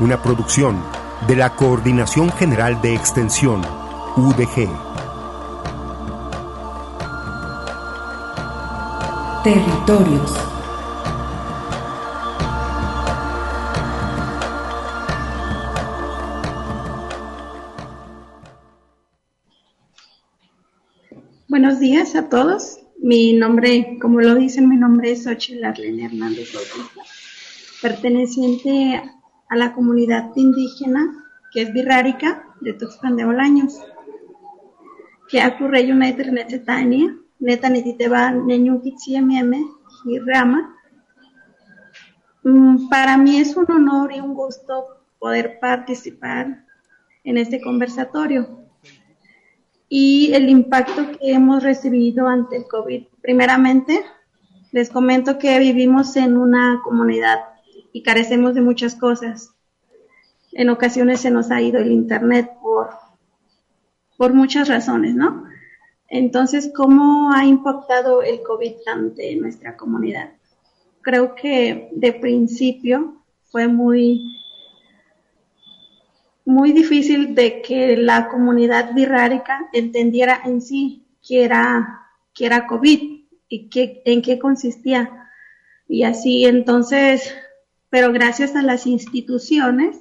Una producción de la Coordinación General de Extensión, UDG. Territorios. Buenos días a todos. Mi nombre, como lo dicen, mi nombre es Xochitl Arlene Hernández Bautista, perteneciente a la comunidad indígena que es birrárica de Tuxpan de Bolaños. Que ocurre una eternetzetania, neta nititeba neñukitsiemieme y rama. Mm, Para mí es un honor y un gusto poder participar en este conversatorio y el impacto que hemos recibido ante el COVID. Primeramente, les comento que vivimos en una comunidad y carecemos de muchas cosas. En ocasiones se nos ha ido el Internet por, por muchas razones, ¿no? Entonces, ¿cómo ha impactado el COVID ante nuestra comunidad? Creo que de principio fue muy muy difícil de que la comunidad birrárica entendiera en sí que era, COVID y que, en qué consistía. Y así entonces, pero gracias a las instituciones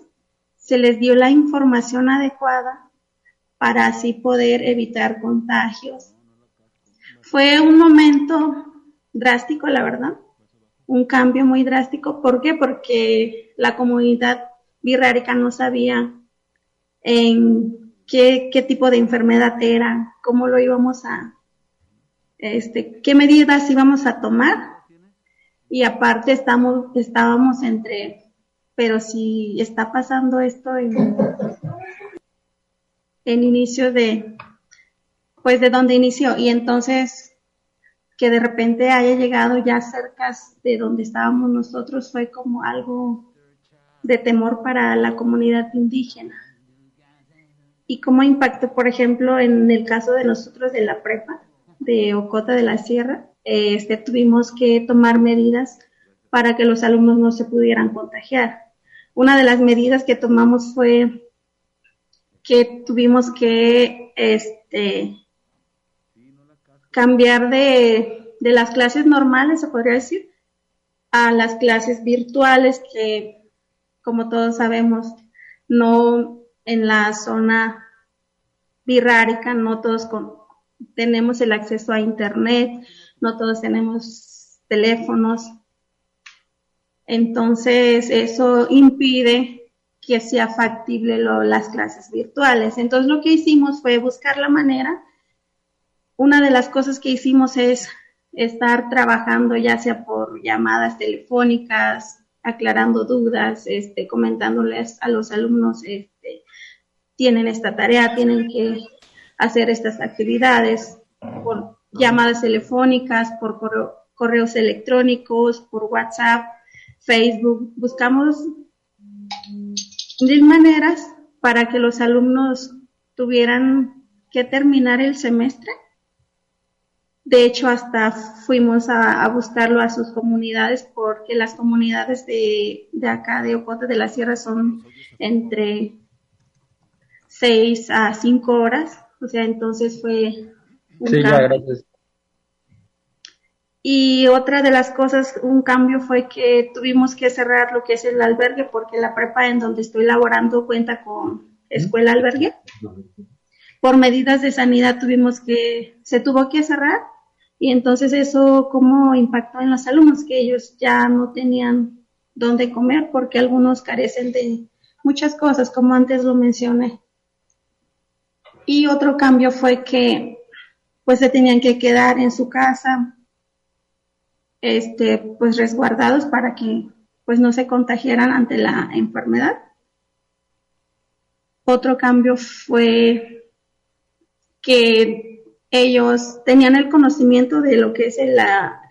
se les dio la información adecuada para así poder evitar contagios. Fue un momento drástico, la verdad, un cambio muy drástico. ¿Por qué? Porque la comunidad birrárica no sabía en qué, qué tipo de enfermedad era, cómo lo íbamos a, este, qué medidas íbamos a tomar. Y aparte estamos, estábamos entre, pero si está pasando esto en, en inicio de, pues de donde inició. Y entonces que de repente haya llegado ya cerca de donde estábamos nosotros fue como algo de temor para la comunidad indígena y cómo impactó, por ejemplo, en el caso de nosotros de la prepa de Ocota de la Sierra, este, tuvimos que tomar medidas para que los alumnos no se pudieran contagiar. Una de las medidas que tomamos fue que tuvimos que este, cambiar de, de las clases normales, se podría decir, a las clases virtuales que, como todos sabemos, no en la zona birrárica, no todos tenemos el acceso a Internet, no todos tenemos teléfonos. Entonces, eso impide que sea factible las clases virtuales. Entonces, lo que hicimos fue buscar la manera. Una de las cosas que hicimos es estar trabajando ya sea por llamadas telefónicas, aclarando dudas, este, comentándoles a los alumnos este, tienen esta tarea, tienen que hacer estas actividades por llamadas telefónicas, por correos electrónicos, por WhatsApp, Facebook. Buscamos mil maneras para que los alumnos tuvieran que terminar el semestre. De hecho, hasta fuimos a, a buscarlo a sus comunidades porque las comunidades de, de acá, de Ocote de la Sierra, son entre seis a cinco horas, o sea, entonces fue Sí, ya, gracias. Y otra de las cosas, un cambio fue que tuvimos que cerrar lo que es el albergue porque la prepa en donde estoy laborando cuenta con escuela albergue. Por medidas de sanidad tuvimos que, se tuvo que cerrar y entonces eso cómo impactó en los alumnos, que ellos ya no tenían dónde comer porque algunos carecen de muchas cosas, como antes lo mencioné. Y otro cambio fue que pues se tenían que quedar en su casa, este, pues resguardados para que pues no se contagiaran ante la enfermedad. Otro cambio fue que ellos tenían el conocimiento de lo que es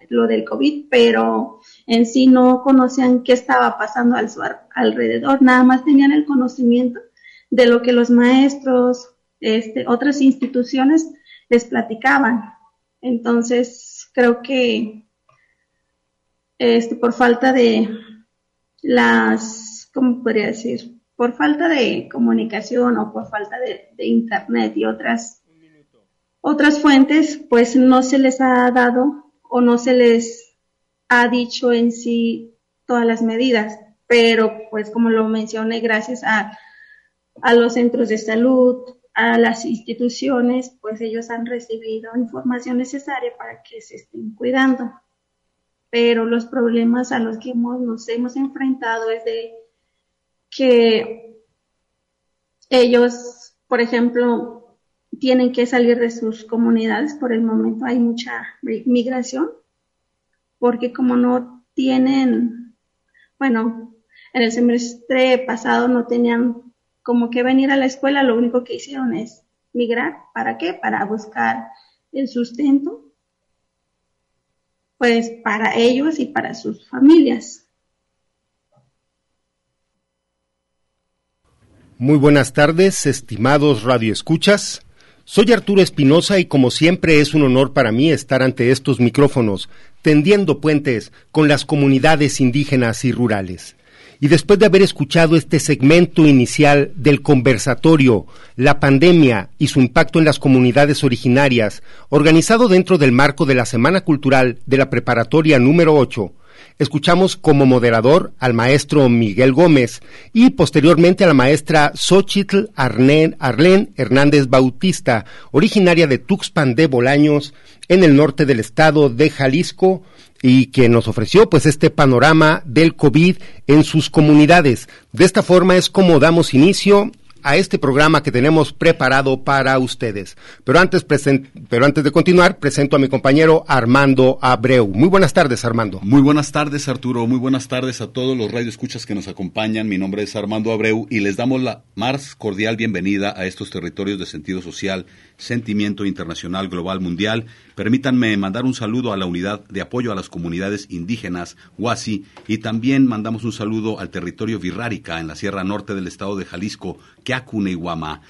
lo del COVID, pero en sí no conocían qué estaba pasando al su alrededor, nada más tenían el conocimiento de lo que los maestros, este, otras instituciones les platicaban. Entonces, creo que este, por falta de las, ¿cómo podría decir? Por falta de comunicación o por falta de, internet y otras, otras fuentes, pues no se les ha dado o no se les ha dicho en sí todas las medidas. Pero, pues como lo mencioné, gracias a, a los centros de salud, a las instituciones, pues ellos han recibido información necesaria para que se estén cuidando pero los problemas a los que nos hemos enfrentado es de que ellos, por ejemplo, tienen que salir de sus comunidades. Por el momento hay mucha migración, porque como no tienen, bueno, en el semestre pasado no tenían como que venir a la escuela, lo único que hicieron es migrar. ¿Para qué? Para buscar el sustento pues para ellos y para sus familias. Muy buenas tardes, estimados radioescuchas. Soy Arturo Espinosa y como siempre es un honor para mí estar ante estos micrófonos, tendiendo puentes con las comunidades indígenas y rurales. Y después de haber escuchado este segmento inicial del conversatorio, la pandemia y su impacto en las comunidades originarias, organizado dentro del marco de la Semana Cultural de la Preparatoria número 8, escuchamos como moderador al maestro Miguel Gómez y posteriormente a la maestra Xochitl Arlen, Hernández Bautista, originaria de Tuxpan de Bolaños, en el norte del estado de Jalisco, y que nos ofreció pues este panorama del COVID en sus comunidades. De esta forma es como damos inicio a este programa que tenemos preparado para ustedes. Pero antes, pero antes de continuar, presento a mi compañero Armando Abreu. Muy buenas tardes, Armando. Muy buenas tardes, Arturo. Muy buenas tardes a todos los radioescuchas que nos acompañan. Mi nombre es Armando Abreu y les damos la más cordial bienvenida a estos territorios de sentido social, sentimiento internacional, global, mundial. Permítanme mandar un saludo a la unidad de apoyo a las comunidades indígenas, Huasi, y también mandamos un saludo al territorio Virrárica en la Sierra Norte del estado de Jalisco, que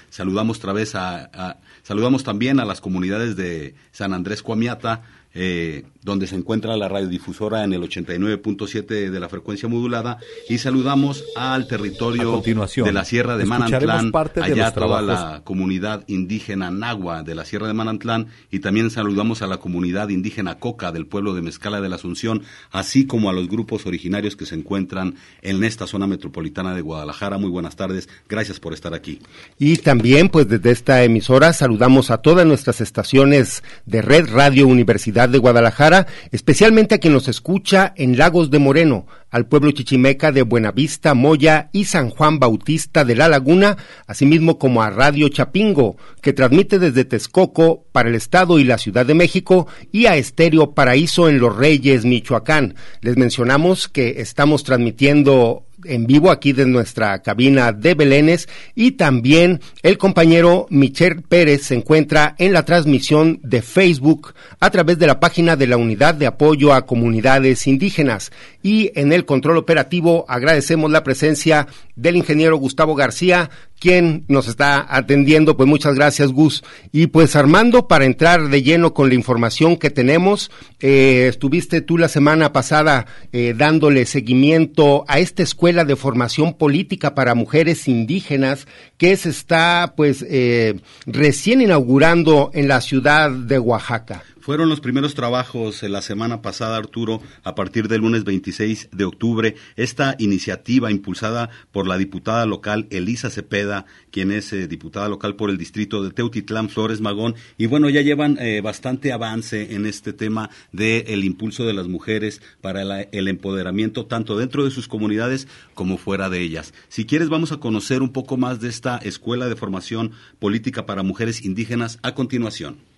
Saludamos, otra vez a, saludamos también a las comunidades de San Andrés Cuamiata, eh, donde se encuentra la radiodifusora en el 89.7 de la frecuencia modulada y saludamos al territorio de la Sierra de Manantlán, allá toda la comunidad indígena Nagua de la Sierra de Manantlán y también saludamos a la comunidad indígena Coca del pueblo de Mezcala de la Asunción, así como a los grupos originarios que se encuentran en esta zona metropolitana de Guadalajara. Muy buenas tardes, gracias por estar aquí. Y también pues desde esta emisora saludamos a todas nuestras estaciones de Red Radio Universidad de Guadalajara especialmente a quien nos escucha en Lagos de Moreno, al pueblo chichimeca de Buenavista, Moya y San Juan Bautista de la Laguna, asimismo como a Radio Chapingo, que transmite desde Texcoco para el Estado y la Ciudad de México, y a Estéreo Paraíso en Los Reyes, Michoacán. Les mencionamos que estamos transmitiendo en vivo aquí de nuestra cabina de Belénes. Y también el compañero Michel Pérez se encuentra en la transmisión de Facebook a través de la página de la Unidad de Apoyo a Comunidades Indígenas y en el control operativo agradecemos la presencia del ingeniero Gustavo García quien nos está atendiendo. Pues muchas gracias, Gus. Y pues Armando, para entrar de lleno con la información que tenemos, eh, estuviste tú la semana pasada eh, dándole seguimiento a esta escuela de formación política para mujeres indígenas que se está pues eh, recién inaugurando en la ciudad de Oaxaca. Fueron los primeros trabajos la semana pasada, Arturo, a partir del lunes 26 de octubre. Esta iniciativa impulsada por la diputada local Elisa Cepeda, quien es eh, diputada local por el distrito de Teutitlán, Flores Magón. Y bueno, ya llevan eh, bastante avance en este tema del impulso de las mujeres para el empoderamiento tanto dentro de sus comunidades como fuera de ellas. Si quieres, vamos a conocer un poco más de esta Escuela de Formación Política para Mujeres Indígenas a continuación.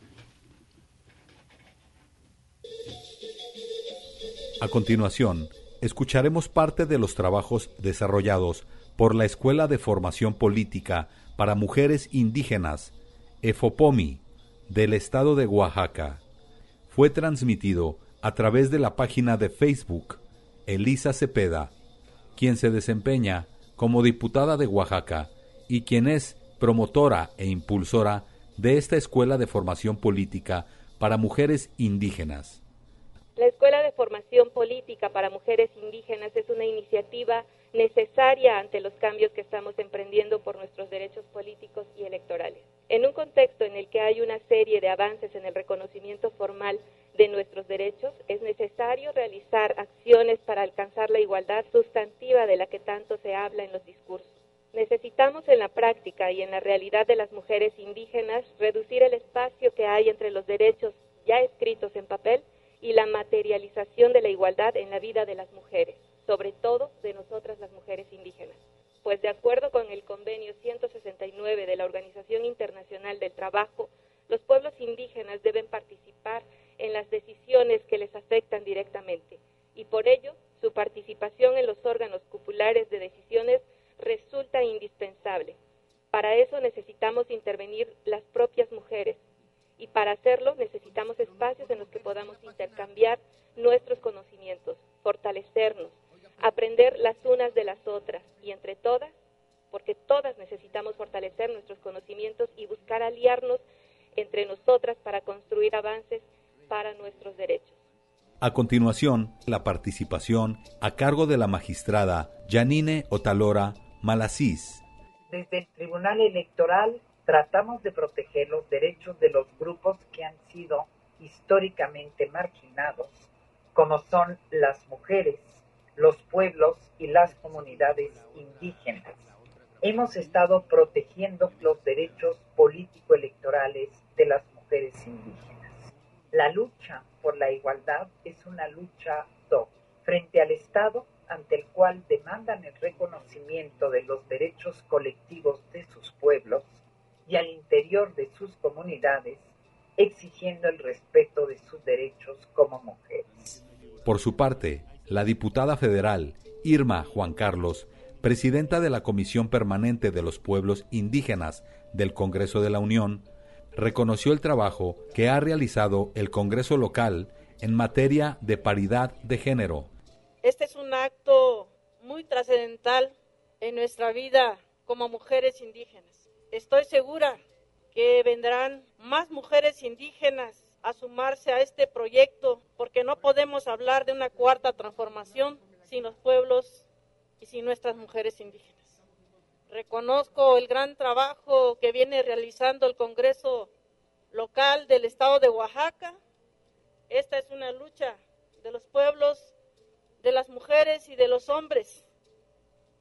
A continuación, escucharemos parte de los trabajos desarrollados por la Escuela de Formación Política para Mujeres Indígenas, EFOPOMI, del estado de Oaxaca. Fue transmitido a través de la página de Facebook Elisa Cepeda, quien se desempeña como diputada de Oaxaca y quien es promotora e impulsora de esta Escuela de Formación Política para Mujeres Indígenas. La Escuela de Formación Política para Mujeres Indígenas es una iniciativa necesaria ante los cambios que estamos emprendiendo por nuestros derechos políticos y electorales. En un contexto en el que hay una serie de avances en el reconocimiento formal de nuestros derechos, es necesario realizar acciones para alcanzar la igualdad sustantiva de la que tanto se habla en los discursos. Necesitamos en la práctica y en la realidad de las mujeres indígenas reducir el espacio que hay entre los derechos ya escritos en papel y la materialización de la igualdad en la vida de las mujeres, sobre todo de nosotras las mujeres indígenas. Pues de acuerdo con el convenio 169 de la Organización Internacional del Trabajo, los pueblos indígenas deben participar en las decisiones que les afectan directamente y por ello su participación en los órganos cupulares de decisiones resulta indispensable. Para eso necesitamos intervenir las propias mujeres, y para hacerlo necesitamos espacios en los que podamos intercambiar nuestros conocimientos, fortalecernos, aprender las unas de las otras y entre todas, porque todas necesitamos fortalecer nuestros conocimientos y buscar aliarnos entre nosotras para construir avances para nuestros derechos. A continuación, la participación a cargo de la magistrada Janine Otalora Malasís. Desde el Tribunal Electoral tratamos de proteger los derechos de los grupos que han sido históricamente marginados, como son las mujeres, los pueblos y las comunidades indígenas. Hemos estado protegiendo los derechos político-electorales de las mujeres indígenas. La lucha por la igualdad es una lucha doble. Frente al Estado, ante el cual demandan el reconocimiento de los derechos colectivos de sus pueblos, y al interior de sus comunidades, exigiendo el respeto de sus derechos como mujeres. Por su parte, la diputada federal Irma Juan Carlos, presidenta de la Comisión Permanente de los Pueblos Indígenas del Congreso de la Unión, reconoció el trabajo que ha realizado el Congreso local en materia de paridad de género. Este es un acto muy trascendental en nuestra vida como mujeres indígenas Estoy segura que vendrán más mujeres indígenas a sumarse a este proyecto porque no podemos hablar de una cuarta transformación sin los pueblos y sin nuestras mujeres indígenas. Reconozco el gran trabajo que viene realizando el Congreso local del estado de Oaxaca. Esta es una lucha de los pueblos, de las mujeres y de los hombres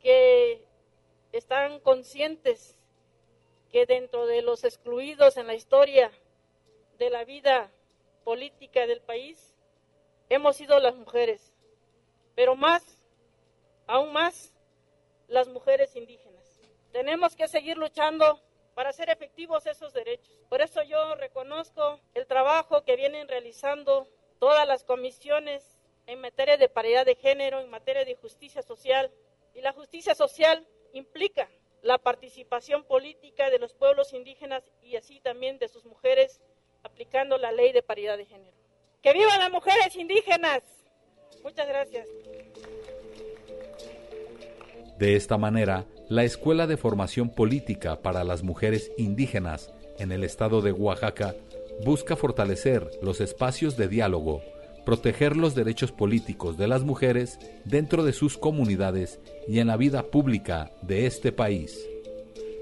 que están conscientes que dentro de los excluidos en la historia de la vida política del país hemos sido las mujeres, pero más, aún más, las mujeres indígenas. Tenemos que seguir luchando para hacer efectivos esos derechos. Por eso yo reconozco el trabajo que vienen realizando todas las comisiones en materia de paridad de género, en materia de justicia social. Y la justicia social implica la participación política de los pueblos indígenas y así también de sus mujeres aplicando la ley de paridad de género. ¡Que vivan las mujeres indígenas! Muchas gracias. De esta manera, la Escuela de Formación Política para las Mujeres Indígenas en el estado de Oaxaca busca fortalecer los espacios de diálogo, proteger los derechos políticos de las mujeres dentro de sus comunidades y en la vida pública de este país.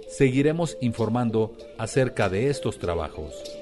Seguiremos informando acerca de estos trabajos.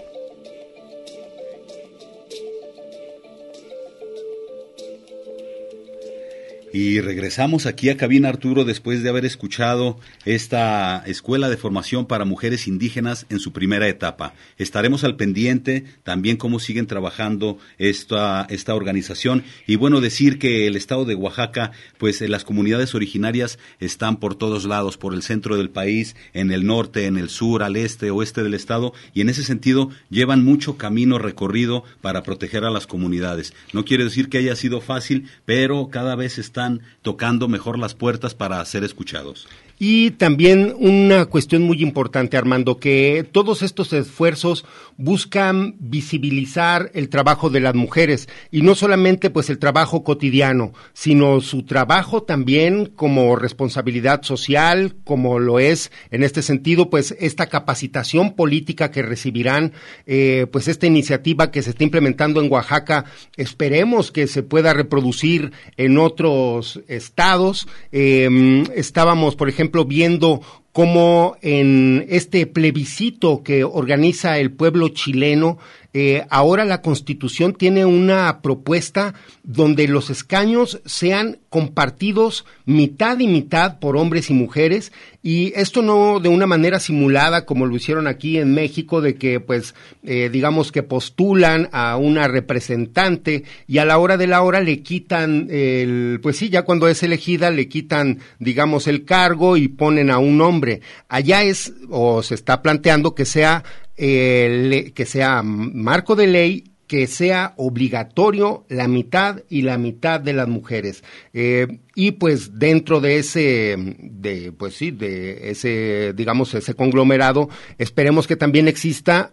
Y regresamos aquí a Cabina Arturo después de haber escuchado esta escuela de formación para mujeres indígenas en su primera etapa. Estaremos al pendiente también cómo siguen trabajando esta, esta organización. Y bueno, decir que el estado de Oaxaca, pues las comunidades originarias están por todos lados, por el centro del país, en el norte, en el sur, al este, oeste del estado. Y en ese sentido llevan mucho camino recorrido para proteger a las comunidades. No quiere decir que haya sido fácil, pero cada vez está están tocando mejor las puertas para ser escuchados. Y también una cuestión muy importante, Armando, que todos estos esfuerzos buscan visibilizar el trabajo de las mujeres y no solamente pues el trabajo cotidiano, sino su trabajo también como responsabilidad social, como lo es en este sentido pues esta capacitación política que recibirán, eh, pues esta iniciativa que se está implementando en Oaxaca, esperemos que se pueda reproducir en otros estados. Eh, estábamos, por ejemplo, viendo cómo en este plebiscito que organiza el pueblo chileno, eh, ahora la Constitución tiene una propuesta donde los escaños sean compartidos mitad y mitad por hombres y mujeres y esto no de una manera simulada como lo hicieron aquí en México de que pues eh, digamos que postulan a una representante y a la hora de la hora le quitan el pues sí ya cuando es elegida le quitan digamos el cargo y ponen a un hombre. Allá es o se está planteando que sea eh, que sea marco de ley que sea obligatorio la mitad y la mitad de las mujeres eh, y pues dentro de ese de pues sí de ese digamos ese conglomerado esperemos que también exista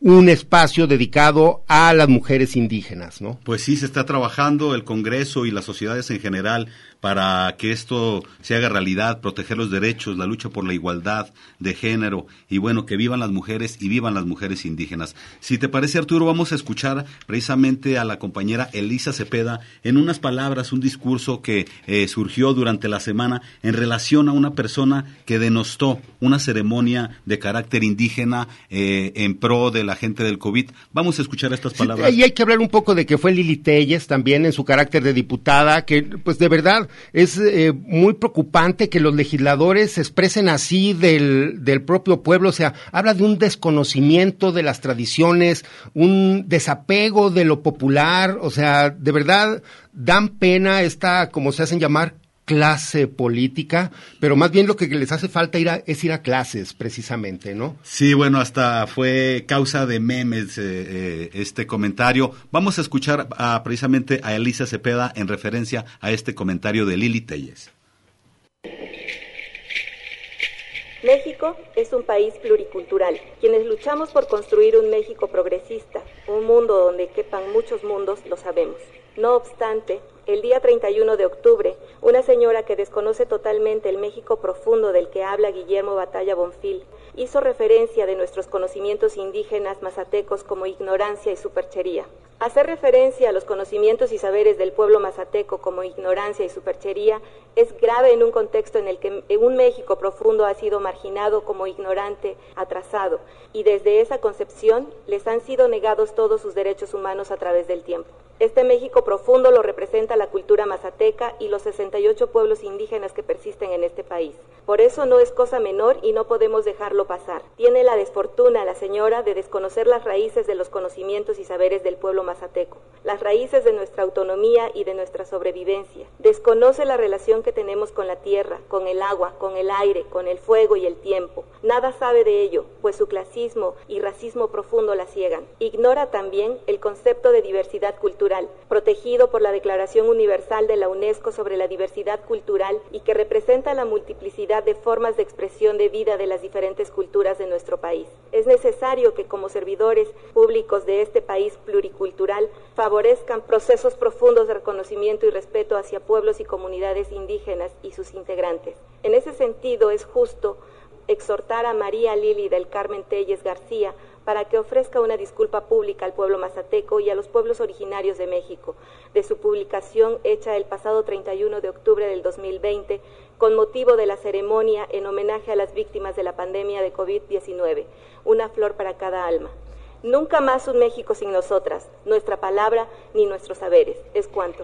un espacio dedicado a las mujeres indígenas, ¿no? Pues sí, se está trabajando el Congreso y las sociedades en general para que esto se haga realidad, proteger los derechos, la lucha por la igualdad de género y bueno, que vivan las mujeres y vivan las mujeres indígenas. Si te parece, Arturo, vamos a escuchar precisamente a la compañera Elisa Cepeda en unas palabras, un discurso que eh, surgió durante la semana en relación a una persona que denostó una ceremonia de carácter indígena eh, en pro de la gente del COVID. Vamos a escuchar estas palabras. y hay que hablar un poco de que fue Lili Telles también en su carácter de diputada, que pues de verdad es eh, muy preocupante que los legisladores se expresen así del, del propio pueblo, o sea, habla de un desconocimiento de las tradiciones, un desapego de lo popular, o sea, de verdad dan pena esta, como se hacen llamar, clase política, pero más bien lo que les hace falta ir es ir a clases, precisamente, ¿no? Sí, bueno, hasta fue causa de memes eh, eh, este comentario. Vamos a escuchar precisamente a Elisa Cepeda en referencia a este comentario de Lili Telles. México es un país pluricultural. Quienes luchamos por construir un México progresista, un mundo donde quepan muchos mundos, lo sabemos. No obstante, el día 31 de octubre, una señora que desconoce totalmente el México profundo del que habla Guillermo Batalla Bonfil, hizo referencia de nuestros conocimientos indígenas mazatecos como ignorancia y superchería. Hacer referencia a los conocimientos y saberes del pueblo mazateco como ignorancia y superchería es grave en un contexto en el que un México profundo ha sido marginado como ignorante, atrasado, y desde esa concepción les han sido negados todos sus derechos humanos a través del tiempo. Este México profundo lo representa la cultura mazateca y los 68 pueblos indígenas que persisten en este país. Por eso no es cosa menor y no podemos dejarlo pasar. Tiene la desfortuna la señora de desconocer las raíces de los conocimientos y saberes del pueblo mazateco, las raíces de nuestra autonomía y de nuestra sobrevivencia. Desconoce la relación que tenemos con la tierra, con el agua, con el aire, con el fuego y el tiempo. Nada sabe de ello, pues su clasismo y racismo profundo la ciegan. Ignora también el concepto de diversidad cultural protegido por la Declaración Universal de la UNESCO sobre la diversidad cultural y que representa la multiplicidad de formas de expresión de vida de las diferentes culturas de nuestro país. Es necesario que como servidores públicos de este país pluricultural favorezcan procesos profundos de reconocimiento y respeto hacia pueblos y comunidades indígenas y sus integrantes. En ese sentido es justo exhortar a María Lili del Carmen Telles García para que ofrezca una disculpa pública al pueblo mazateco y a los pueblos originarios de México, de su publicación hecha el pasado 31 de octubre del 2020 con motivo de la ceremonia en homenaje a las víctimas de la pandemia de COVID-19, una flor para cada alma. Nunca más un México sin nosotras, nuestra palabra ni nuestros saberes. Es cuanto.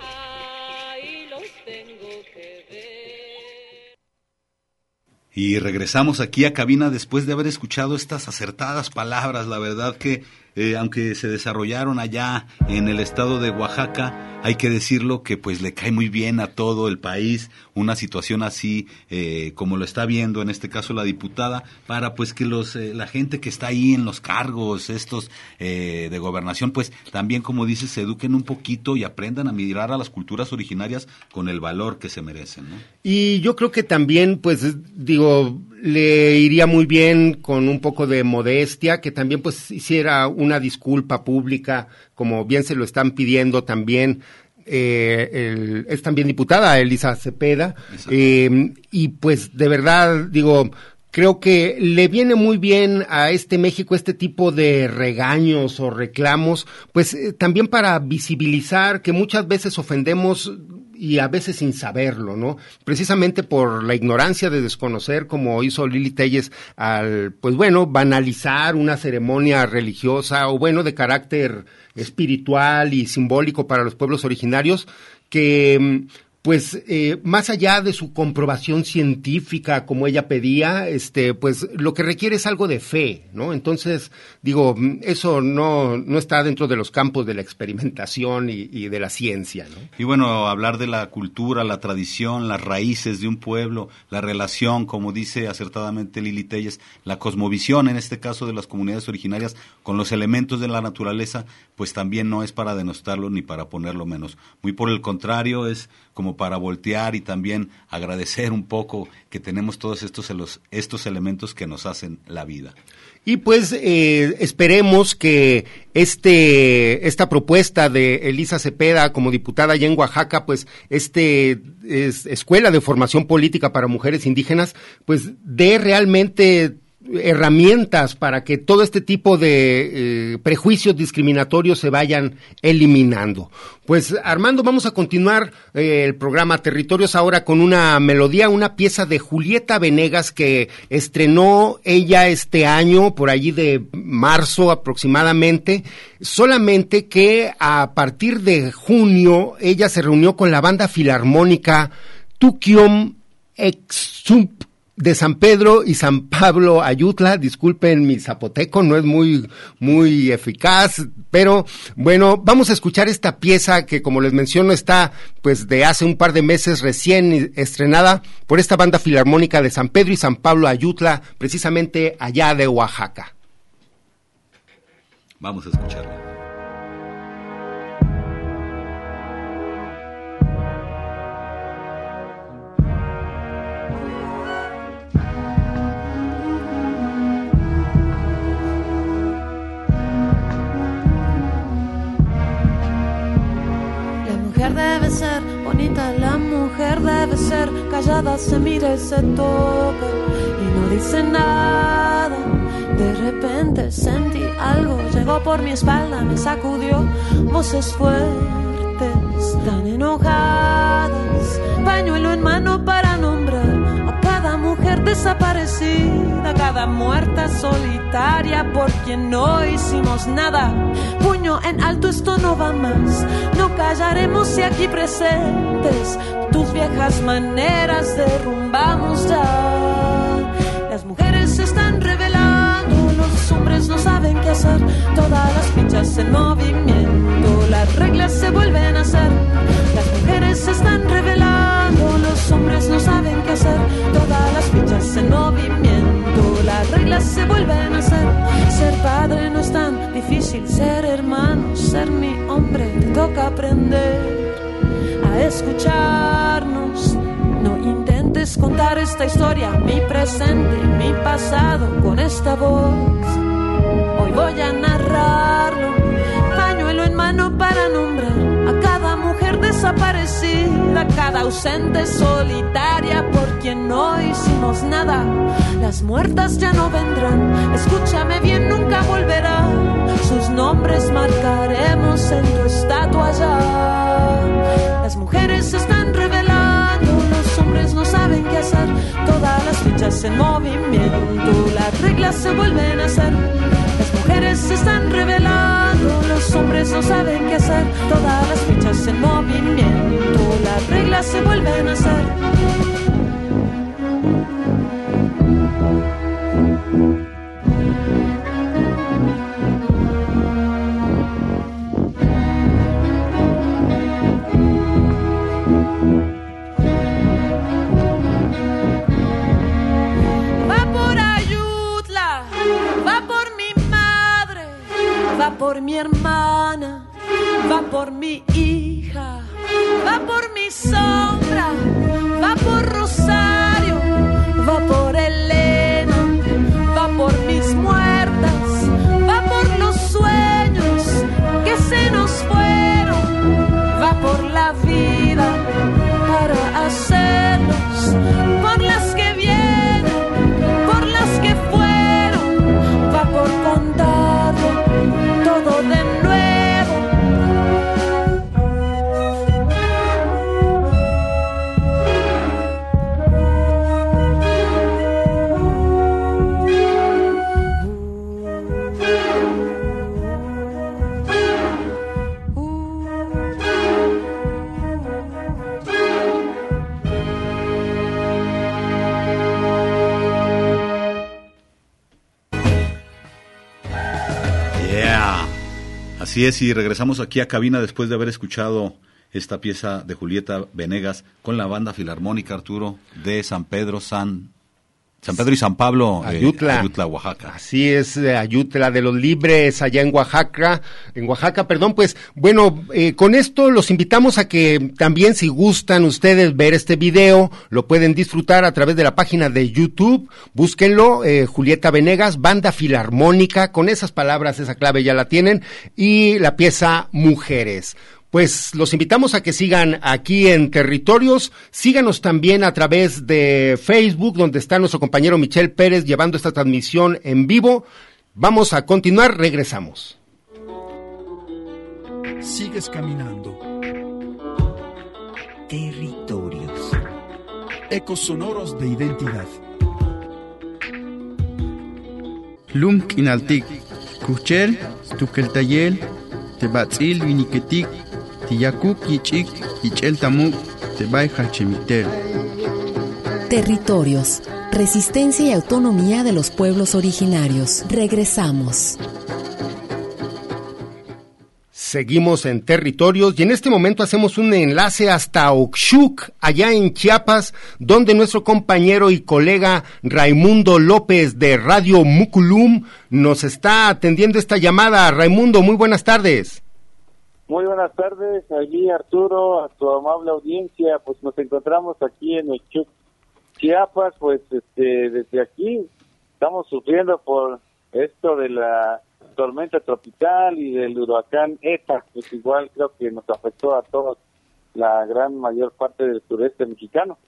Y regresamos aquí a cabina después de haber escuchado estas acertadas palabras. La verdad que eh, aunque se desarrollaron allá en el estado de Oaxaca, hay que decirlo que pues le cae muy bien a todo el país una situación así eh, como lo está viendo en este caso la diputada para pues que los eh, la gente que está ahí en los cargos estos de gobernación pues también como dices se eduquen un poquito y aprendan a mirar a las culturas originarias con el valor que se merecen. Y yo creo que también pues digo le iría muy bien con un poco de modestia, que también pues hiciera una disculpa pública, como bien se lo están pidiendo también. Eh, es también diputada Elisa Cepeda, eh, y pues de verdad digo, creo que le viene muy bien a este México este tipo de regaños o reclamos, pues eh, también para visibilizar que muchas veces ofendemos y a veces sin saberlo, ¿no? Precisamente por la ignorancia de desconocer, como hizo Lili Telles, al, pues bueno, banalizar una ceremonia religiosa o bueno, de carácter espiritual y simbólico para los pueblos originarios, que mm, pues eh, más allá de su comprobación científica como ella pedía, este, pues lo que requiere es algo de fe, ¿no? Entonces, digo, eso no, no está dentro de los campos de la experimentación y, y, de la ciencia, ¿no? Y bueno, hablar de la cultura, la tradición, las raíces de un pueblo, la relación, como dice acertadamente Lili Telles, la cosmovisión, en este caso de las comunidades originarias, con los elementos de la naturaleza, pues también no es para denostarlo ni para ponerlo menos. Muy por el contrario, es como para voltear y también agradecer un poco que tenemos todos estos, estos elementos que nos hacen la vida. Y pues eh, esperemos que este esta propuesta de Elisa Cepeda como diputada allá en Oaxaca, pues este es, escuela de formación política para mujeres indígenas, pues dé realmente herramientas para que todo este tipo de eh, prejuicios discriminatorios se vayan eliminando. Pues Armando, vamos a continuar eh, el programa Territorios ahora con una melodía, una pieza de Julieta Venegas que estrenó ella este año, por allí de marzo aproximadamente, solamente que a partir de junio ella se reunió con la banda filarmónica Tukiom Exump de San Pedro y San Pablo Ayutla, disculpen mi zapoteco, no es muy, muy eficaz, pero bueno, vamos a escuchar esta pieza que como les menciono está pues de hace un par de meses recién estrenada por esta banda filarmónica de San Pedro y San Pablo Ayutla, precisamente allá de Oaxaca. Vamos a escucharla. La mujer debe ser callada, se mira y se toca y no dice nada. De repente sentí algo, llegó por mi espalda, me sacudió, voces fuertes, tan enojadas, pañuelo en mano para nombrar mujer desaparecida, cada muerta solitaria por quien no hicimos nada. Puño en alto, esto no va más. No callaremos si aquí presentes tus viejas maneras derrumbamos ya. Las mujeres se están revelando, los hombres no saben qué hacer. Todas las fichas en movimiento, las reglas se vuelven a hacer. Las mujeres se están revelando, los hombres no saben qué hacer todas las fichas en movimiento, reglas se vuelven a hacer. Ser padre no es tan difícil, ser hermano, ser mi hombre, te toca aprender a escucharnos. No intentes contar esta historia, mi presente, mi pasado, con esta voz. Hoy voy a narrarlo, pañuelo en mano para nombrar desaparecida, cada ausente solitaria por quien no hicimos nada. Las muertas ya no vendrán, escúchame bien, nunca volverán. Sus nombres marcaremos en tu estatua allá. Las mujeres se están revelando, los hombres no saben qué hacer. Todas las fichas en movimiento, las reglas se vuelven a hacer. Las mujeres se están revelando, los hombres no saben qué hacer. Todas las fichas en movimiento, las reglas se vuelven a hacer. Por mi hermana, va por mi hija, va por mi sombra, va por Así es, y regresamos aquí a cabina después de haber escuchado esta pieza de Julieta Venegas con la banda filarmónica Arturo de San Pedro San San Pedro y San Pablo, eh, Ayutla. Ayutla, Oaxaca. Así es, eh, Ayutla de los Libres, allá en Oaxaca, en Oaxaca, perdón, pues bueno, eh, con esto los invitamos a que también si gustan ustedes ver este video, lo pueden disfrutar a través de la página de YouTube, búsquenlo, eh, Julieta Venegas, banda filarmónica, con esas palabras, esa clave ya la tienen, y la pieza Mujeres. Pues los invitamos a que sigan aquí en Territorios, síganos también a través de Facebook, donde está nuestro compañero Michel Pérez llevando esta transmisión en vivo. Vamos a continuar, regresamos. Sigues caminando. Territorios. Ecos sonoros de identidad. Lum kinaltik, kuchel, tukeltayel, tebatzil viniketik, tiyakuk yichik, yichel tamuk, tebay hachemitel. Territorios. Resistencia y autonomía de los pueblos originarios. Regresamos. Seguimos en territorios y en este momento hacemos un enlace hasta Oxuc, allá en Chiapas, donde nuestro compañero y colega Raimundo López de Radio Muculum nos está atendiendo esta llamada. Raimundo, muy buenas tardes. Muy buenas tardes, allí Arturo, a tu amable audiencia, pues nos encontramos aquí en Oxuc, Chiapas, pues este, desde aquí estamos sufriendo por esto de la tormenta tropical y del huracán ETA, pues igual creo que nos afectó a todos, la gran mayor parte del sureste mexicano.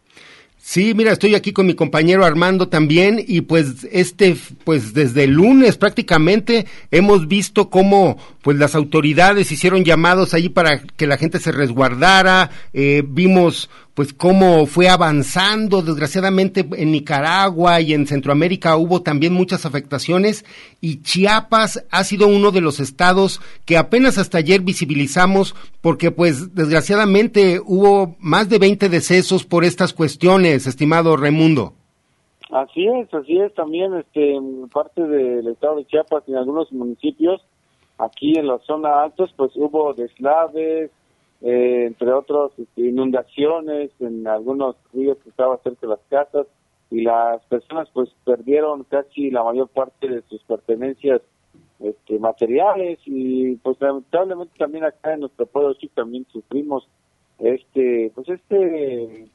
Sí, mira, estoy aquí con mi compañero Armando también y pues este, pues desde el lunes prácticamente hemos visto cómo pues las autoridades hicieron llamados allí para que la gente se resguardara, eh, vimos pues cómo fue avanzando, desgraciadamente en Nicaragua y en Centroamérica hubo también muchas afectaciones y Chiapas ha sido uno de los estados que apenas hasta ayer visibilizamos porque pues desgraciadamente hubo más de 20 decesos por estas cuestiones, estimado Raimundo. Así es, así es también este parte del estado de Chiapas en algunos municipios aquí en la zona altos pues hubo deslaves, eh, entre otros este, inundaciones en algunos ríos que estaban cerca de las casas y las personas pues perdieron casi la mayor parte de sus pertenencias este, materiales y pues lamentablemente también acá en nuestro pueblo sí también sufrimos este pues este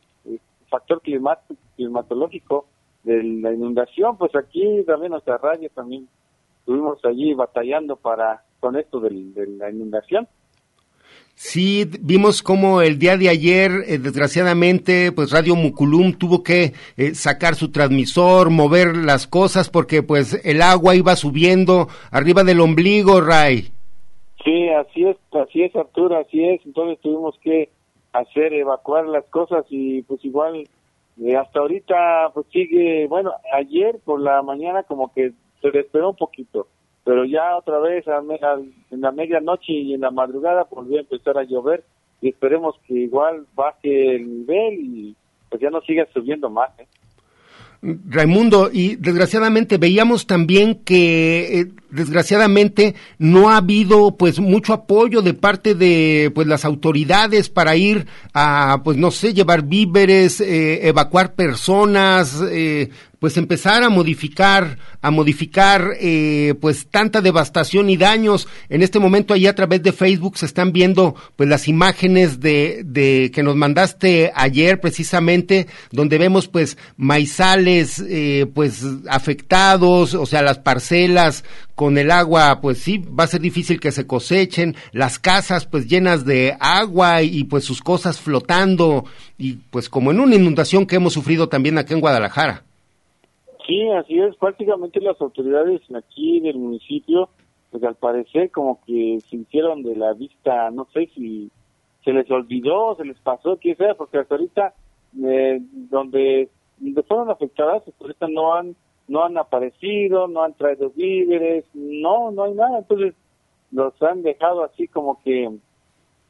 factor climático, climatológico de la inundación pues aquí también nuestra radio también estuvimos allí batallando para con esto del- de la inundación Sí, vimos como el día de ayer, eh, desgraciadamente, pues Radio Muculum tuvo que eh, sacar su transmisor, mover las cosas porque pues el agua iba subiendo arriba del ombligo, Ray. Sí, así es, así es Arturo, así es. Entonces tuvimos que hacer evacuar las cosas y pues igual eh, hasta ahorita pues sigue, bueno, ayer por la mañana como que se despegó un poquito, pero ya otra vez a me- a- en la medianoche y en la madrugada volvió a empezar a llover y esperemos que igual baje el nivel y pues ya no siga subiendo más. ¿eh? Raimundo, y desgraciadamente veíamos también que eh, desgraciadamente no ha habido pues mucho apoyo de parte de pues las autoridades para ir a pues no sé llevar víveres, eh, evacuar personas, eh, pues empezar a modificar, a modificar eh, pues tanta devastación y daños. En este momento ahí a través de Facebook se están viendo pues las imágenes de, de que nos mandaste ayer precisamente, donde vemos pues maizales eh, pues afectados, o sea las parcelas con el agua, pues sí, va a ser difícil que se cosechen, las casas pues llenas de agua y pues sus cosas flotando y pues como en una inundación que hemos sufrido también aquí en Guadalajara. Sí, así es, prácticamente las autoridades aquí del municipio, pues al parecer como que se hicieron de la vista, no sé si se les olvidó, se les pasó, qué sea, porque hasta ahorita eh, donde, fueron afectadas, hasta ahorita no han no han aparecido, no han traído víveres, no, no hay nada. Entonces los han dejado así como que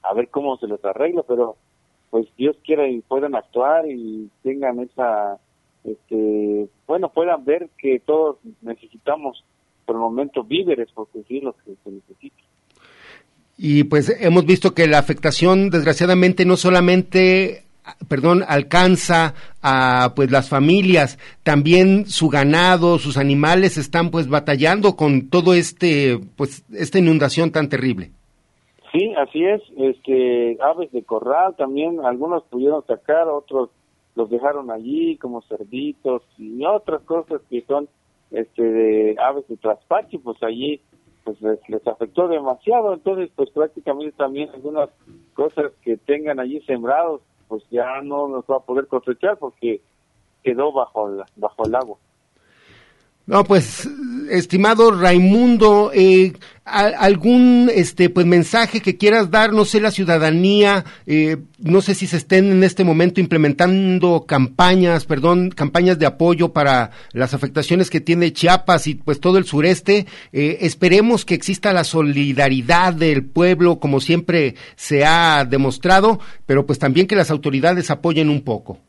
a ver cómo se les arregla, pero pues Dios quiera y puedan actuar y tengan esa, este, bueno, puedan ver que todos necesitamos por el momento víveres, porque sí es lo que se necesita. Y pues hemos visto que la afectación, desgraciadamente, no solamente perdón, alcanza a pues las familias, también su ganado, sus animales están pues batallando con todo este pues esta inundación tan terrible. Sí, así es, este aves de corral también algunos pudieron sacar, otros los dejaron allí como cerditos y otras cosas que son este de aves de traspacho, pues allí pues les, les, afectó demasiado, entonces pues prácticamente también algunas cosas que tengan allí sembrados pues ya no nos va a poder cosechar porque quedó bajo el, bajo el agua. No, pues, estimado Raimundo, eh, algún este pues mensaje que quieras dar, no sé, la ciudadanía, eh, no sé si se estén en este momento implementando campañas, perdón, campañas de apoyo para las afectaciones que tiene Chiapas y pues todo el sureste. Eh, esperemos que exista la solidaridad del pueblo, como siempre se ha demostrado, pero pues también que las autoridades apoyen un poco.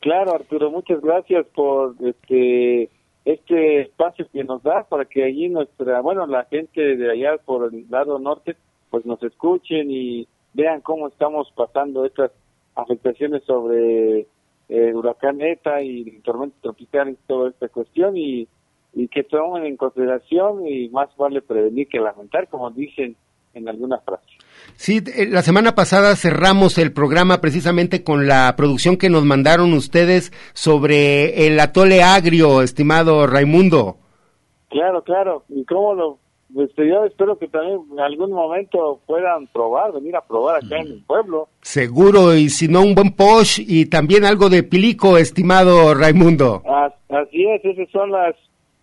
Claro, Arturo, muchas gracias por este este espacio que nos da para que allí nuestra, bueno, la gente de allá por el lado norte, pues nos escuchen y vean cómo estamos pasando estas afectaciones sobre el huracán ETA y el tormento tropical y toda esta cuestión y, y que tomen en consideración y más vale prevenir que lamentar, como dicen en algunas frases. Sí, eh, la semana pasada cerramos el programa precisamente con la producción que nos mandaron ustedes sobre el atole agrio, estimado Raimundo. Claro, claro. ¿Y cómo lo...? Pues yo espero que también en algún momento puedan probar, venir a probar acá en el pueblo. Seguro, y si no un buen posh y también algo de pilico, estimado Raimundo. Así es, esas son las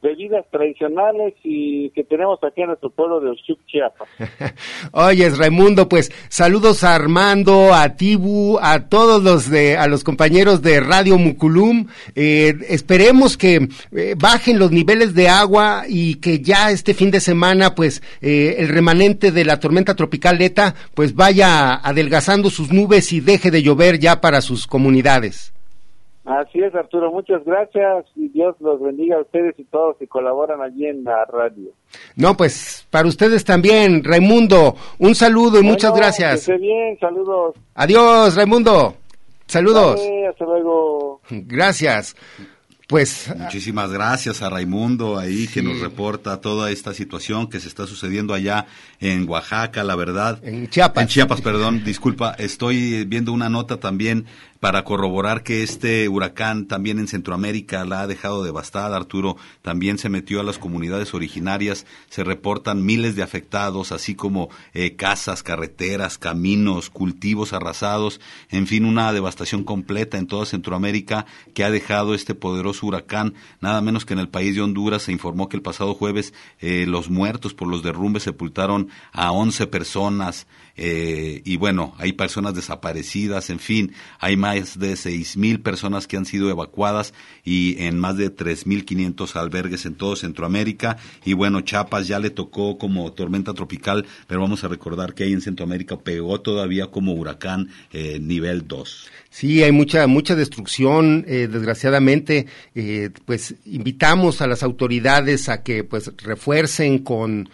bebidas tradicionales y que tenemos aquí en nuestro pueblo de Oshuk, Chiapas. Oye, Raimundo, pues saludos a Armando, a Tibu, a todos los de, a los compañeros de Radio Muculum. Eh, esperemos que eh, bajen los niveles de agua y que ya este fin de semana, pues, eh, el remanente de la tormenta tropical ETA, pues vaya adelgazando sus nubes y deje de llover ya para sus comunidades. Así es, Arturo, muchas gracias y Dios los bendiga a ustedes y todos que colaboran allí en la radio. No, pues para ustedes también, Raimundo, un saludo y muchas gracias. Que esté bien, saludos. Adiós, Raimundo. Saludos. hasta luego. Gracias. Pues muchísimas gracias a Raimundo ahí que nos reporta toda esta situación que se está sucediendo allá en Oaxaca, la verdad. En Chiapas. En Chiapas, perdón, disculpa, estoy viendo una nota también para corroborar que este huracán también en Centroamérica la ha dejado devastada. Arturo también se metió a las comunidades originarias. Se reportan miles de afectados, así como eh, casas, carreteras, caminos, cultivos arrasados. En fin, una devastación completa en toda Centroamérica que ha dejado este poderoso huracán. Nada menos que en el país de Honduras se informó que el pasado jueves eh, los muertos por los derrumbes sepultaron a 11 personas. Eh, y bueno, hay personas desaparecidas, en fin, hay más de seis mil personas que han sido evacuadas y en más de tres mil quinientos albergues en todo Centroamérica. Y bueno, Chiapas ya le tocó como tormenta tropical, pero vamos a recordar que ahí en Centroamérica pegó todavía como huracán eh, nivel 2. Sí, hay mucha mucha destrucción, eh, desgraciadamente, eh, pues invitamos a las autoridades a que pues refuercen con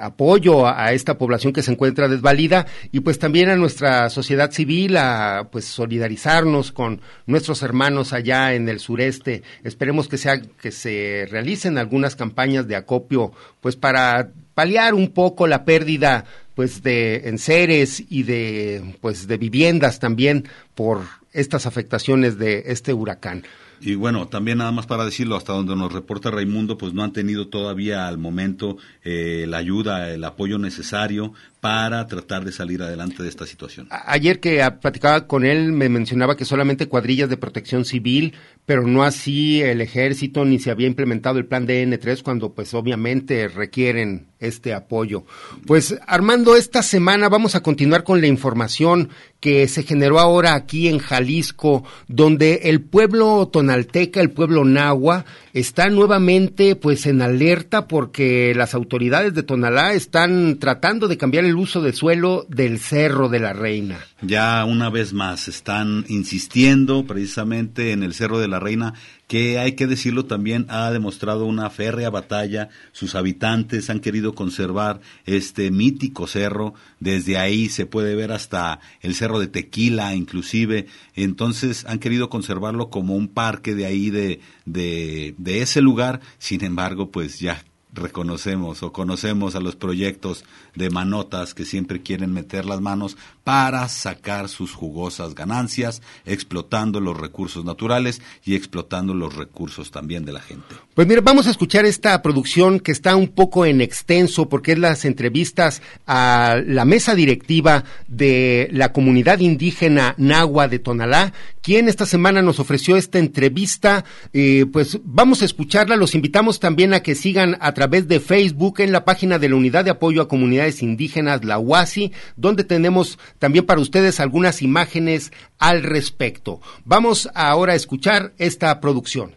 apoyo a, esta población que se encuentra desvalida y pues también a nuestra sociedad civil a pues solidarizarnos con nuestros hermanos allá en el sureste. Esperemos que, sea, que se realicen algunas campañas de acopio, pues para paliar un poco la pérdida pues de enseres y de pues de viviendas también por estas afectaciones de este huracán. Y bueno, también nada más para decirlo, hasta donde nos reporta Raimundo, pues no han tenido todavía al momento eh, la ayuda, el apoyo necesario para tratar de salir adelante de esta situación. Ayer que platicaba con él me mencionaba que solamente cuadrillas de protección civil, pero no así el ejército ni se había implementado el plan DN3 cuando pues obviamente requieren este apoyo. Pues Armando, esta semana vamos a continuar con la información que se generó ahora aquí en Jalisco, donde el pueblo tonalteca, el pueblo nahua, está nuevamente pues en alerta porque las autoridades de Tonalá están tratando de cambiar el uso de suelo del Cerro de la Reina. Ya una vez más están insistiendo precisamente en el Cerro de la Reina que hay que decirlo también ha demostrado una férrea batalla, sus habitantes han querido conservar este mítico cerro, desde ahí se puede ver hasta el cerro de Tequila inclusive, entonces han querido conservarlo como un parque de ahí de, de ese lugar, sin embargo pues ya reconocemos o conocemos a los proyectos de manotas que siempre quieren meter las manos para sacar sus jugosas ganancias, explotando los recursos naturales y explotando los recursos también de la gente. Pues mira, vamos a escuchar esta producción que está un poco en extenso porque es las entrevistas a la mesa directiva de la comunidad indígena Nahua de Tonalá, quien esta semana nos ofreció esta entrevista. Eh, pues vamos a escucharla, los invitamos también a que sigan a través de Facebook en la página de la Unidad de Apoyo a Comunidades Indígenas, la UASI, donde tenemos también para ustedes algunas imágenes al respecto. Vamos ahora a escuchar esta producción.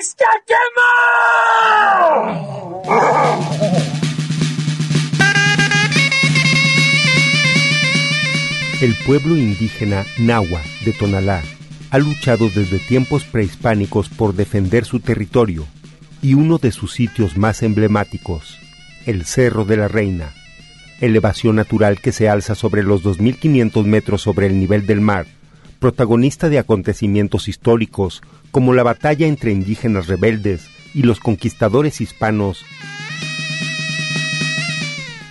El pueblo indígena Nahua de Tonalá ha luchado desde tiempos prehispánicos por defender su territorio y uno de sus sitios más emblemáticos, el Cerro de la Reina, elevación natural que se alza sobre los 2.500 metros sobre el nivel del mar, protagonista de acontecimientos históricos como la batalla entre indígenas rebeldes y los conquistadores hispanos.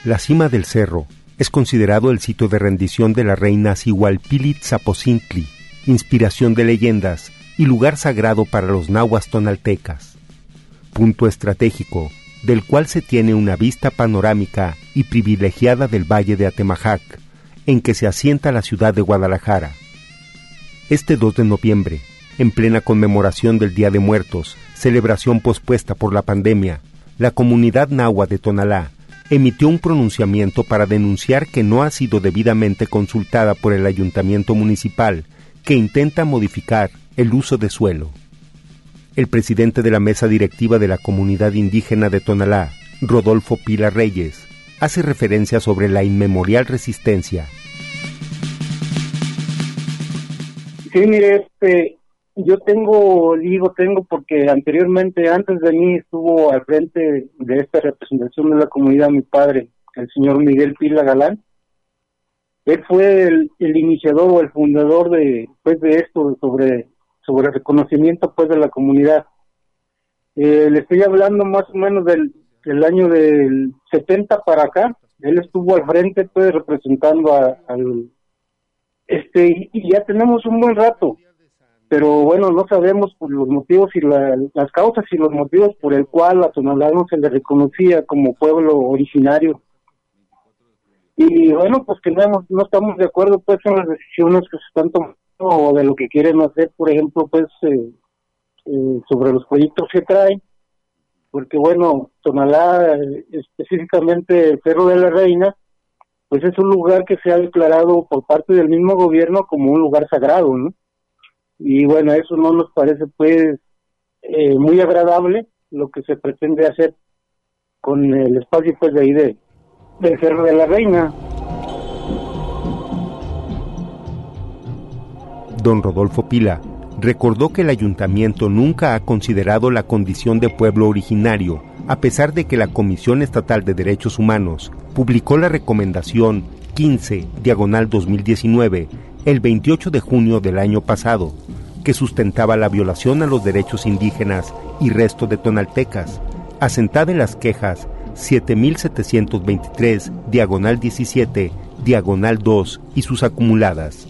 La cima del cerro es considerado el sitio de rendición de la reina Sihualpilit Zapocintli, inspiración de leyendas y lugar sagrado para los nahuas tonaltecas punto estratégico del cual se tiene una vista panorámica y privilegiada del valle de Atemajac, en que se asienta la ciudad de Guadalajara. Este 2 de noviembre, en plena conmemoración del Día de Muertos, celebración pospuesta por la pandemia, la comunidad nahua de Tonalá emitió un pronunciamiento para denunciar que no ha sido debidamente consultada por el ayuntamiento municipal, que intenta modificar el uso de suelo el presidente de la mesa directiva de la comunidad indígena de Tonalá, Rodolfo Pila Reyes, hace referencia sobre la inmemorial resistencia. Sí, mire, este, yo tengo, digo tengo porque anteriormente, antes de mí, estuvo al frente de esta representación de la comunidad mi padre, el señor Miguel Pila Galán. Él fue el, iniciador o el fundador de, pues, de esto sobre sobre el reconocimiento pues de la comunidad. Eh, le estoy hablando más o menos del, año del 70 para acá. Él estuvo al frente pues representando al este y, ya tenemos un buen rato pero bueno, no sabemos por los motivos y las causas y los motivos por el cual a Tonalá no se le reconocía como pueblo originario. Y bueno, pues que no, no estamos de acuerdo pues en las decisiones que se están tomando o de lo que quieren hacer, por ejemplo, pues eh, eh, sobre los proyectos que traen, porque bueno, Tonalá, específicamente el Cerro de la Reina, pues es un lugar que se ha declarado por parte del mismo gobierno como un lugar sagrado, ¿no? Y bueno, eso no nos parece pues eh, muy agradable lo que se pretende hacer con el espacio pues de ahí de, del Cerro de la Reina. Don Rodolfo Pila recordó que el ayuntamiento nunca ha considerado la condición de pueblo originario a pesar de que la Comisión Estatal de Derechos Humanos publicó la recomendación 15 diagonal 2019 el 28 de junio del año pasado, que sustentaba la violación a los derechos indígenas y resto de tonaltecas, asentada en las quejas 7723 diagonal 17 diagonal 2 y sus acumuladas.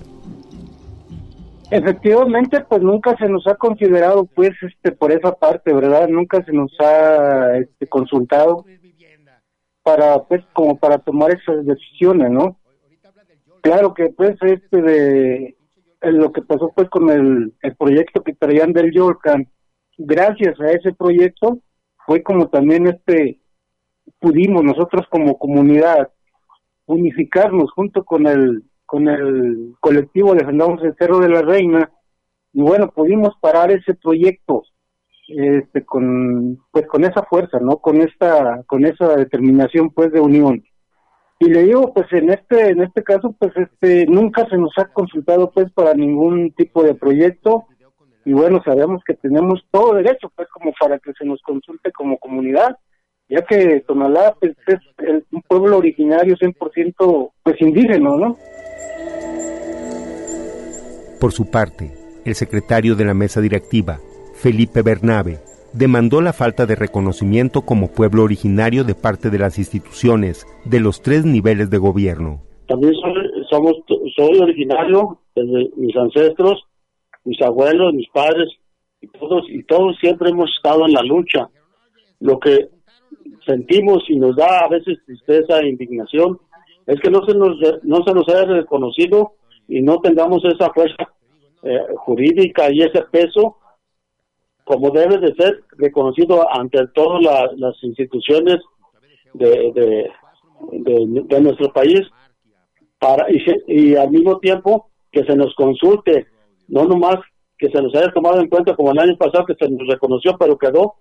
Efectivamente, pues nunca se nos ha considerado, pues, este, por esa parte, ¿verdad? Nunca se nos ha este, consultado para, pues, como para tomar esas decisiones, ¿no? Claro que, pues, este de lo que pasó, pues, con el, el proyecto que traían del Yorkan, gracias a ese proyecto, fue como también, este, pudimos nosotros como comunidad unificarnos junto con el con el colectivo Defendamos el Cerro de la Reina y bueno, pudimos parar ese proyecto este con pues con esa fuerza, ¿no? Con esta con esa determinación pues de unión. Y le digo, pues en este en este caso pues este nunca se nos ha consultado pues para ningún tipo de proyecto y bueno, sabemos que tenemos todo derecho pues como para que se nos consulte como comunidad ya que Tonalá pues, es un pueblo originario 100% pues indígena, ¿no? Por su parte, el secretario de la mesa directiva, Felipe Bernabe, demandó la falta de reconocimiento como pueblo originario de parte de las instituciones de los tres niveles de gobierno. También somos, soy originario desde mis ancestros, mis abuelos, mis padres, y todos, y todos siempre hemos estado en la lucha. Lo que sentimos y nos da a veces tristeza e indignación es que no se nos, no se nos haya reconocido y no tengamos esa fuerza eh, jurídica y ese peso como debe de ser reconocido ante todas las instituciones de, de, nuestro país para y, y al mismo tiempo que se nos consulte, no nomás que se nos haya tomado en cuenta como el año pasado que se nos reconoció, pero quedó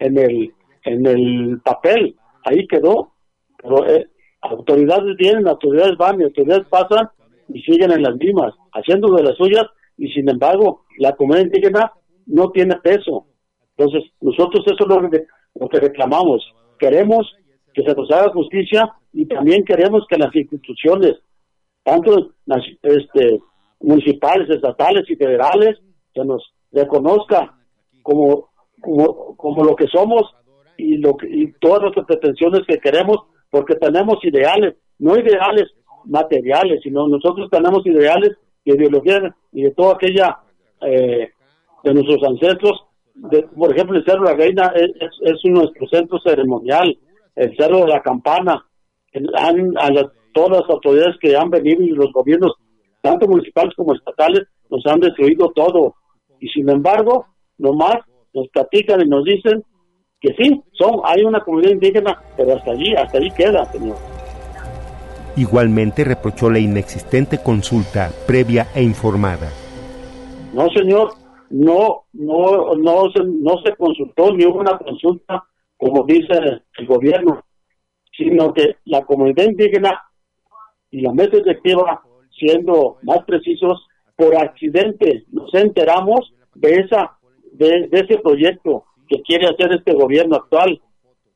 en el en el papel, ahí quedó, pero eh, autoridades vienen, autoridades van y autoridades pasan y siguen en las mismas, haciendo de las suyas y sin embargo la comunidad indígena no tiene peso. Entonces nosotros eso es lo lo que reclamamos. Queremos que se nos haga justicia y también queremos que las instituciones, tanto este, municipales, estatales y federales, se nos reconozca como, como, como lo que somos y, lo y todas nuestras pretensiones que queremos, porque tenemos ideales, no ideales materiales, sino nosotros tenemos ideales de ideología y de toda aquella eh, de nuestros ancestros. De, por ejemplo, el Cerro de la Reina es, es, nuestro centro ceremonial, el Cerro de la Campana. Han, a todas las autoridades que han venido y los gobiernos, tanto municipales como estatales, nos han destruido todo. Y sin embargo, nomás nos platican y nos dicen que sí, son, hay una comunidad indígena, pero hasta allí, hasta allí queda, señor. Igualmente reprochó la inexistente consulta previa e informada. No, señor, no, no, no se, no se consultó ni hubo una consulta, como dice el gobierno, sino que la comunidad indígena y la mesa directiva, siendo más precisos, por accidente nos enteramos de esa de ese proyecto que quiere hacer este gobierno actual.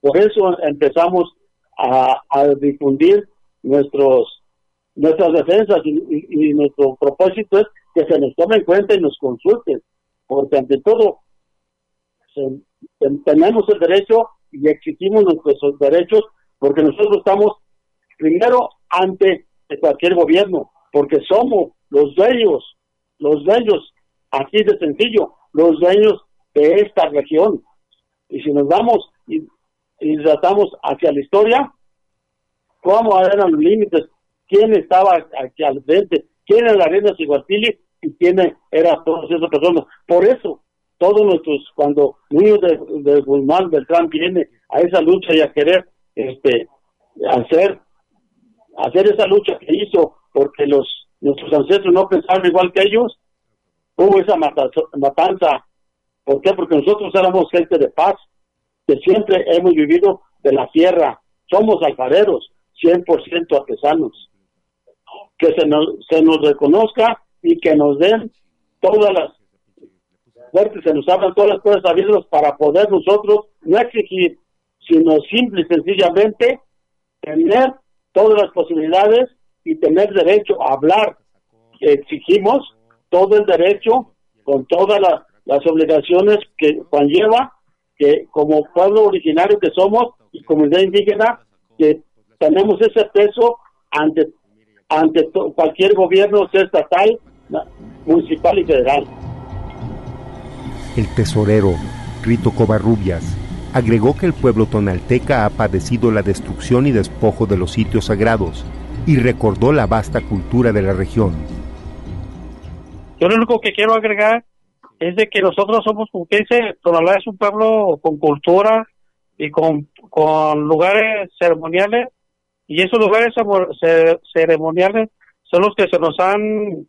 Por eso empezamos a, difundir nuestros nuestras defensas y, nuestro propósito es que se nos tome en cuenta y nos consulten, porque ante todo tenemos el derecho y exigimos nuestros derechos porque nosotros estamos primero ante cualquier gobierno, porque somos los dueños, los dueños, así de sencillo, los dueños de esta región. Y si nos vamos y, tratamos hacia la historia, ¿cómo eran los límites? ¿Quién estaba aquí al frente? ¿Quién era la reina Siguartili? ¿Y quién era todas esas personas? Por eso, todos nuestros, cuando niños de, de Guzmán Beltrán viene a esa lucha y a querer este hacer hacer esa lucha que hizo porque los nuestros ancestros no pensaban igual que ellos, hubo esa matanza ¿Por qué? Porque nosotros éramos gente de paz, que siempre hemos vivido de la tierra. Somos alfareros, 100% artesanos. Que se nos, se nos reconozca y que nos den todas las fuertes, se nos abran todas las puertas abiertas para poder nosotros no exigir, sino simple y sencillamente tener todas las posibilidades y tener derecho a hablar. Exigimos todo el derecho con todas las obligaciones que conlleva que como pueblo originario que somos y comunidad indígena que tenemos ese peso ante ante cualquier gobierno sea estatal, municipal y federal. El tesorero Rito Covarrubias agregó que el pueblo tonalteca ha padecido la destrucción y despojo de los sitios sagrados y recordó la vasta cultura de la región. Yo lo único que quiero agregar es de que nosotros somos, dice, Tonalá es un pueblo con cultura y con, con lugares ceremoniales y esos lugares ceremoniales son los que se nos han,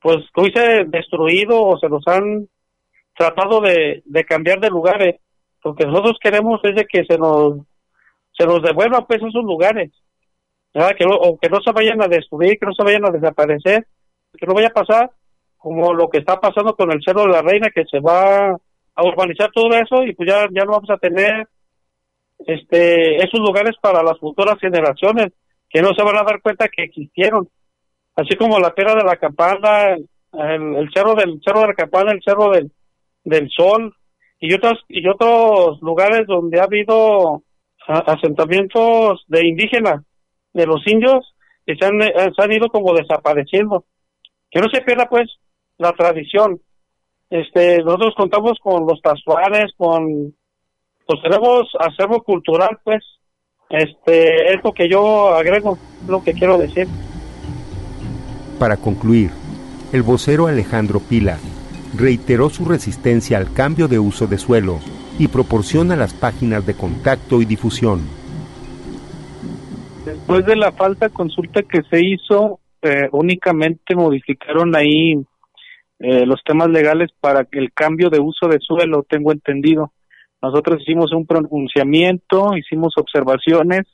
pues, como dice, destruido o se nos han tratado de, cambiar de lugares. Lo que nosotros queremos es de que se nos, se nos devuelvan pues esos lugares. Que o que no se vayan a destruir, que no se vayan a desaparecer, que no vaya a pasar como lo que está pasando con el Cerro de la Reina, que se va a urbanizar todo eso y pues ya, ya no vamos a tener este esos lugares para las futuras generaciones que no se van a dar cuenta que existieron. Así como la Tierra de la Campana, el, cerro del cerro de la Campana, el cerro del, del Sol y otros y otros lugares donde ha habido asentamientos de indígenas, de los indios, que se han, se han ido como desapareciendo. Que no se pierda pues la tradición. Este, nosotros contamos con los tasuares, con, pues tenemos acervo cultural, pues, este, es lo que yo agrego, lo que quiero decir. Para concluir, el vocero Alejandro Pila reiteró su resistencia al cambio de uso de suelo y proporciona las páginas de contacto y difusión. Después de la falta consulta que se hizo, eh, únicamente modificaron ahí eh, los temas legales para el cambio de uso de suelo, tengo entendido. Nosotros hicimos un pronunciamiento, hicimos observaciones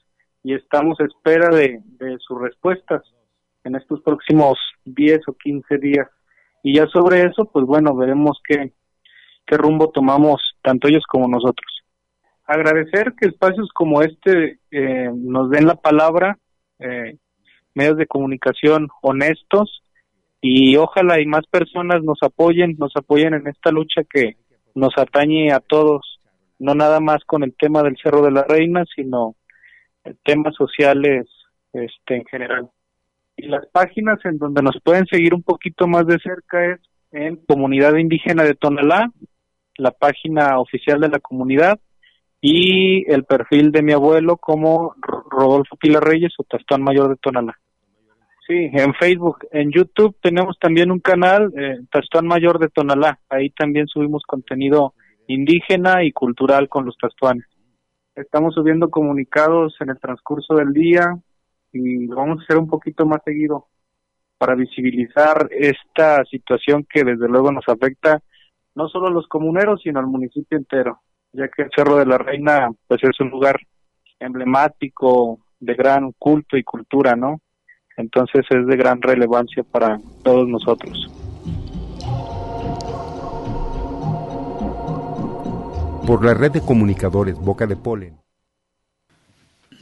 y estamos a espera de, sus respuestas en estos próximos 10 o 15 días. Y ya sobre eso, pues bueno, veremos qué, qué rumbo tomamos tanto ellos como nosotros. Agradecer que espacios como este eh, nos den la palabra, eh, medios de comunicación honestos y ojalá y más personas nos apoyen, nos apoyen en esta lucha que nos atañe a todos, no nada más con el tema del Cerro de la Reina, sino temas sociales este en general. Y las páginas en donde nos pueden seguir un poquito más de cerca es en Comunidad Indígena de Tonalá, la página oficial de la comunidad y el perfil de mi abuelo como Rodolfo Pilar Reyes o Tastón Mayor de Tonalá. Sí, en Facebook, en YouTube tenemos también un canal, eh, Mayor de Tonalá. Ahí también subimos contenido indígena y cultural con los tastuanes. Estamos subiendo comunicados en el transcurso del día y vamos a hacer un poquito más seguido para visibilizar esta situación que desde luego nos afecta no solo a los comuneros, sino al municipio entero, ya que el Cerro de la Reina pues es un lugar emblemático de gran culto y cultura, ¿no? Entonces es de gran relevancia para todos nosotros. Por la red de comunicadores Boca de Polen.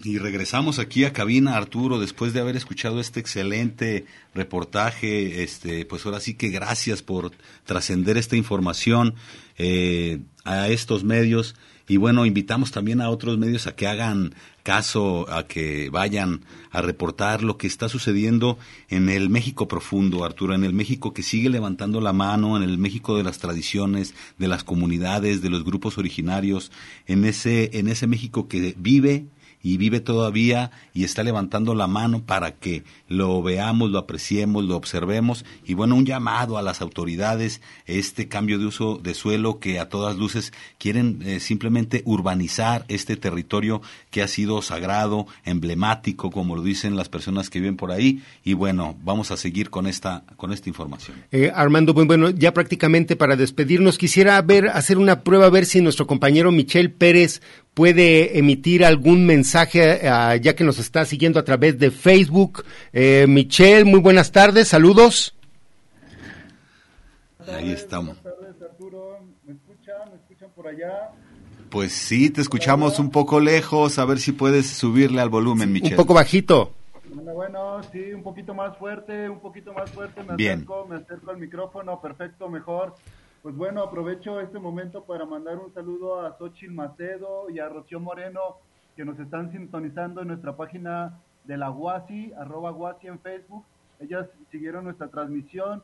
Y regresamos aquí a cabina, Arturo, después de haber escuchado este excelente reportaje. Este, pues ahora sí que gracias por trascender esta información eh, a estos medios. Y bueno, invitamos también a otros medios a que hagan caso, a que vayan a reportar lo que está sucediendo en el México profundo, Arturo, en el México que sigue levantando la mano, en el México de las tradiciones, de las comunidades, de los grupos originarios, en ese, en ese México que vive y vive todavía y está levantando la mano para que lo veamos, lo apreciemos, lo observemos y bueno, un llamado a las autoridades, este cambio de uso de suelo que a todas luces quieren eh, simplemente urbanizar este territorio que ha sido sagrado, emblemático, como lo dicen las personas que viven por ahí y bueno, vamos a seguir con esta con esta información. Eh, Armando, bueno, ya prácticamente para despedirnos quisiera hacer una prueba a ver si nuestro compañero Michel Pérez puede emitir algún mensaje uh, ya que nos está siguiendo a través de Facebook. Eh, Michelle, muy buenas tardes, saludos. Ahí estamos. Buenas tardes, Arturo. ¿Me escuchan? ¿Me escuchan por allá? Pues sí, te escuchamos un poco lejos, a ver si puedes subirle al volumen, Michelle. Un poco bajito. Bueno, bueno, sí, un poquito más fuerte, un poquito más fuerte, me Bien. acerco, me acerco al micrófono, perfecto, mejor. Pues bueno, aprovecho este momento para mandar un saludo a Xochitl Macedo y a Rocío Moreno, que nos están sintonizando en nuestra página de la Guasi, arroba Guasi en Facebook. Ellas siguieron nuestra transmisión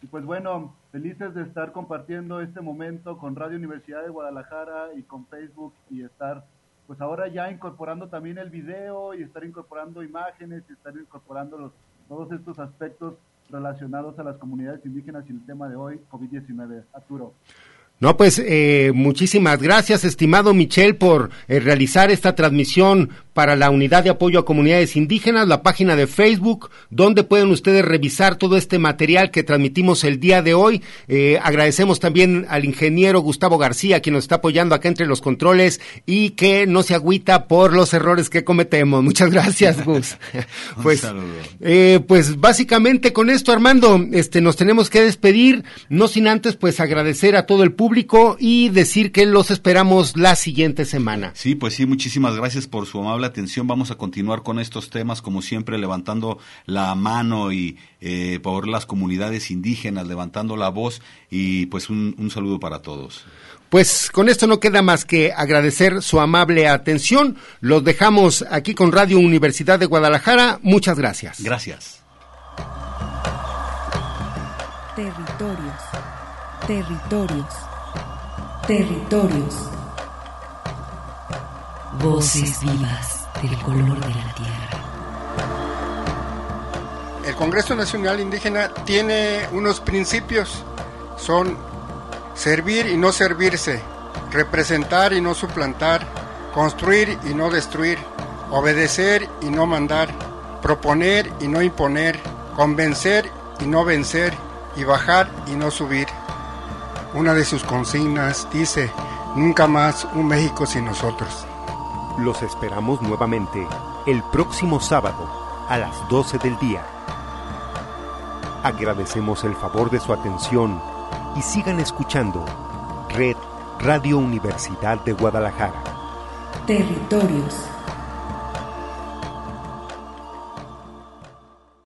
y pues bueno, felices de estar compartiendo este momento con Radio Universidad de Guadalajara y con Facebook y estar pues ahora ya incorporando también el video y estar incorporando imágenes y estar incorporando los, todos estos aspectos relacionados a las comunidades indígenas y el tema de hoy, COVID-19. Arturo. No, pues eh, muchísimas gracias, estimado Michel, por eh, realizar esta transmisión para la Unidad de Apoyo a Comunidades Indígenas, la página de Facebook, donde pueden ustedes revisar todo este material que transmitimos el día de hoy. Eh, agradecemos también al ingeniero Gustavo García, quien nos está apoyando acá entre los controles y que no se agüita por los errores que cometemos. Muchas gracias, Gus. pues, eh, pues básicamente con esto, Armando, este, nos tenemos que despedir, no sin antes pues agradecer a todo el público y decir que los esperamos la siguiente semana. Sí, pues sí, muchísimas gracias por su amable atención. Vamos a continuar con estos temas, como siempre, levantando la mano y eh, por las comunidades indígenas, levantando la voz y pues un, un saludo para todos. Pues con esto no queda más que agradecer su amable atención. Los dejamos aquí con Radio Universidad de Guadalajara. Muchas gracias. Gracias. Territorios. Territorios. Territorios. Voces vivas del color de la tierra. El Congreso Nacional Indígena tiene unos principios, son servir y no servirse, representar y no suplantar, construir y no destruir, obedecer y no mandar, proponer y no imponer, convencer y no vencer, y bajar y no subir. Una de sus consignas dice, nunca más un México sin nosotros. Los esperamos nuevamente el próximo sábado a las 12 del día. Agradecemos el favor de su atención y sigan escuchando Red Radio Universidad de Guadalajara. Territorios.